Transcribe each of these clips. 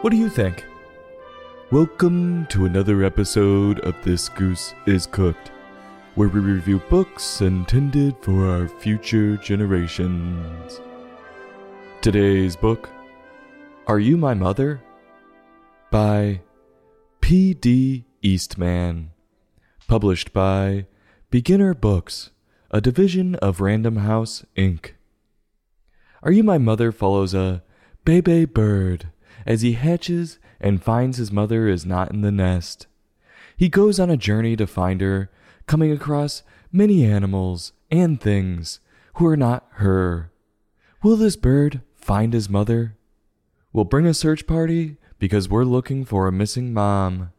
What do you think? Welcome to another episode of This Goose is Cooked, where we review books intended for our future generations. Today's book, Are You My Mother? by P.D. Eastman, published by Beginner Books, a division of Random House, Inc. Are You My Mother follows a Bebe bird as he hatches and finds his mother is not in the nest. He goes on a journey to find her, coming across many animals and things who are not her. Will this bird find his mother? We'll bring a search party because we're looking for a missing mom.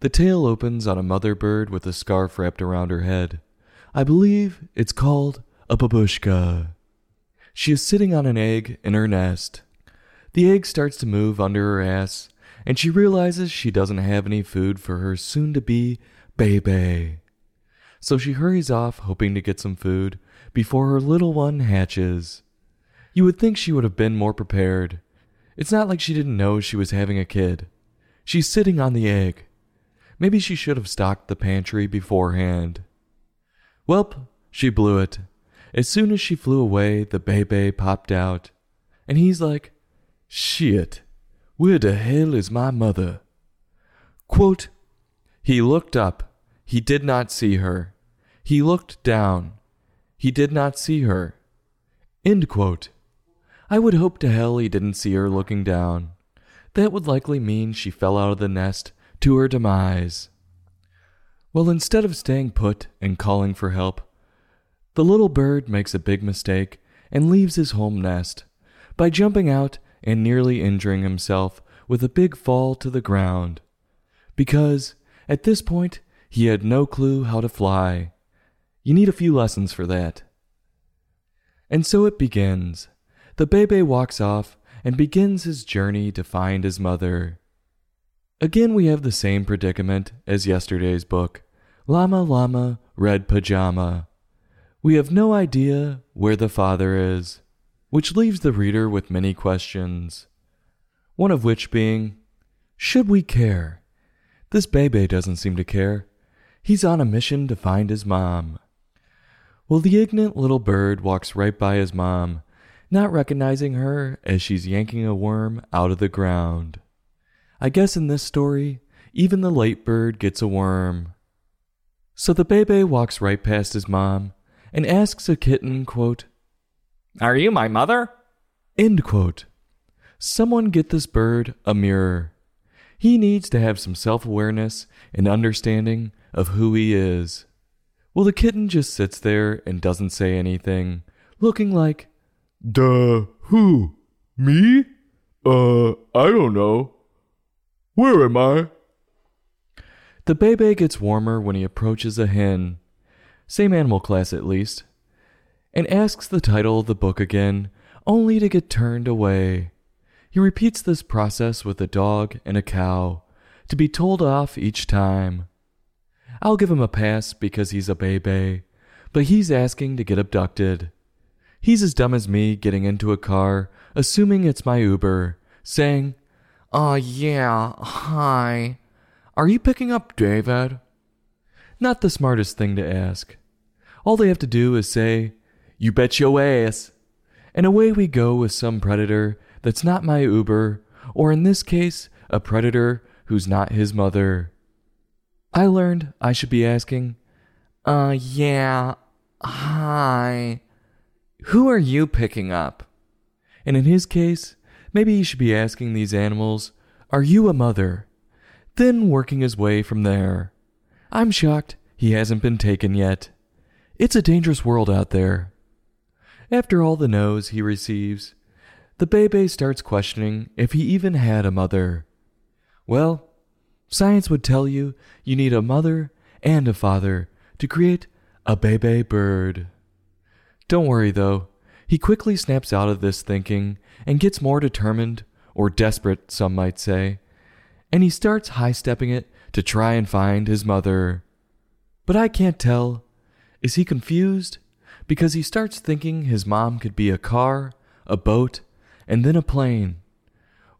The tale opens on a mother bird with a scarf wrapped around her head. I believe it's called a babushka. She is sitting on an egg in her nest. The egg starts to move under her ass, and she realizes she doesn't have any food for her soon to be baby. So she hurries off, hoping to get some food before her little one hatches. You would think she would have been more prepared. It's not like she didn't know she was having a kid. She's sitting on the egg. Maybe she should have stocked the pantry beforehand. Welp, she blew it. As soon as she flew away, the baby popped out. And he's like, Shit, where the hell is my mother? Quote, He looked up. He did not see her. He looked down. He did not see her. End quote. I would hope to hell he didn't see her looking down. That would likely mean she fell out of the nest to her demise. Well, instead of staying put and calling for help, the little bird makes a big mistake and leaves his home nest by jumping out and nearly injuring himself with a big fall to the ground. Because, at this point, he had no clue how to fly. You need a few lessons for that. And so it begins. The Bebe walks off and begins his journey to find his mother. Again, we have the same predicament as yesterday's book Llama Llama, Red Pajama. We have no idea where the father is which leaves the reader with many questions. One of which being, Should we care? This Bebe doesn't seem to care. He's on a mission to find his mom. Well, the ignorant little bird walks right by his mom, not recognizing her as she's yanking a worm out of the ground. I guess in this story, even the late bird gets a worm. So the Bebe walks right past his mom and asks a kitten, quote, are you my mother? End quote. Someone get this bird a mirror. He needs to have some self awareness and understanding of who he is. Well, the kitten just sits there and doesn't say anything, looking like, Duh, who? Me? Uh, I don't know. Where am I? The Bebe gets warmer when he approaches a hen. Same animal class at least and asks the title of the book again, only to get turned away. He repeats this process with a dog and a cow, to be told off each time. I'll give him a pass because he's a baby, but he's asking to get abducted. He's as dumb as me getting into a car, assuming it's my Uber, saying, Oh, yeah, hi. Are you picking up David? Not the smartest thing to ask. All they have to do is say, you bet your ass. And away we go with some predator that's not my Uber, or in this case, a predator who's not his mother. I learned I should be asking, Uh, yeah, hi. Who are you picking up? And in his case, maybe he should be asking these animals, Are you a mother? Then working his way from there. I'm shocked he hasn't been taken yet. It's a dangerous world out there. After all the no's he receives, the Bebe starts questioning if he even had a mother. Well, science would tell you you need a mother and a father to create a Bebe bird. Don't worry though, he quickly snaps out of this thinking and gets more determined, or desperate, some might say, and he starts high stepping it to try and find his mother. But I can't tell. Is he confused? Because he starts thinking his mom could be a car, a boat, and then a plane.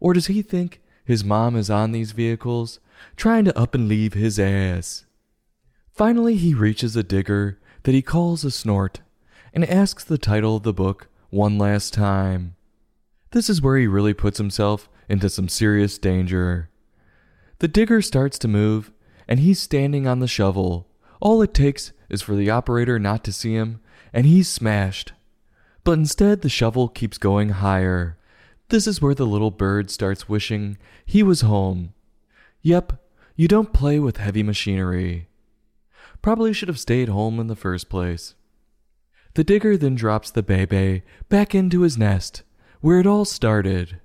Or does he think his mom is on these vehicles, trying to up and leave his ass? Finally, he reaches a digger that he calls a snort and asks the title of the book one last time. This is where he really puts himself into some serious danger. The digger starts to move, and he's standing on the shovel. All it takes is for the operator not to see him, and he's smashed. But instead, the shovel keeps going higher. This is where the little bird starts wishing he was home. Yep, you don't play with heavy machinery. Probably should have stayed home in the first place. The digger then drops the bebe back into his nest, where it all started.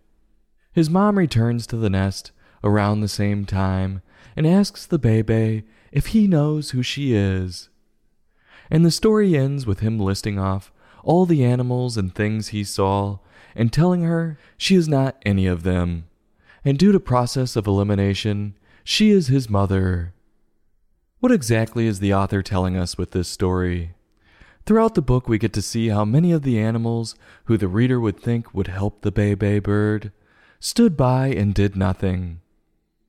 His mom returns to the nest around the same time and asks the bebe if he knows who she is. And the story ends with him listing off all the animals and things he saw and telling her she is not any of them. And due to process of elimination, she is his mother. What exactly is the author telling us with this story? Throughout the book, we get to see how many of the animals who the reader would think would help the Bebe bird stood by and did nothing.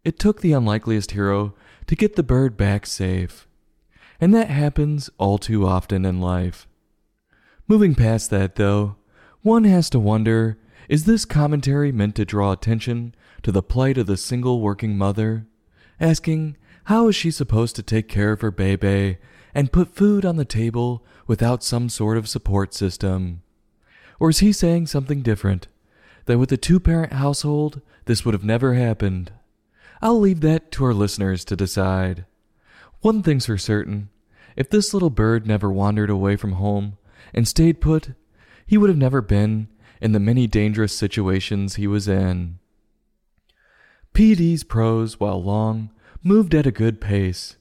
It took the unlikeliest hero to get the bird back safe. And that happens all too often in life. Moving past that, though, one has to wonder is this commentary meant to draw attention to the plight of the single working mother? Asking, how is she supposed to take care of her baby and put food on the table without some sort of support system? Or is he saying something different? That with a two parent household, this would have never happened? I'll leave that to our listeners to decide. One thing's for certain if this little bird never wandered away from home and stayed put, he would have never been in the many dangerous situations he was in. P.D.'s prose, while long, moved at a good pace,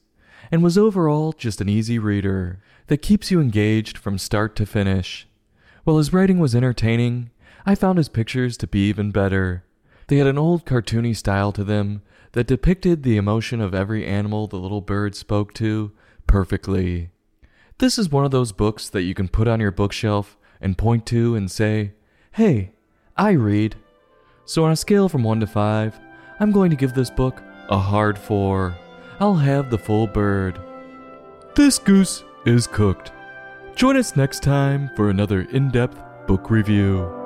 and was overall just an easy reader that keeps you engaged from start to finish. While his writing was entertaining, I found his pictures to be even better. They had an old cartoony style to them that depicted the emotion of every animal the little bird spoke to perfectly. This is one of those books that you can put on your bookshelf and point to and say, Hey, I read. So, on a scale from 1 to 5, I'm going to give this book a hard 4. I'll have the full bird. This goose is cooked. Join us next time for another in depth book review.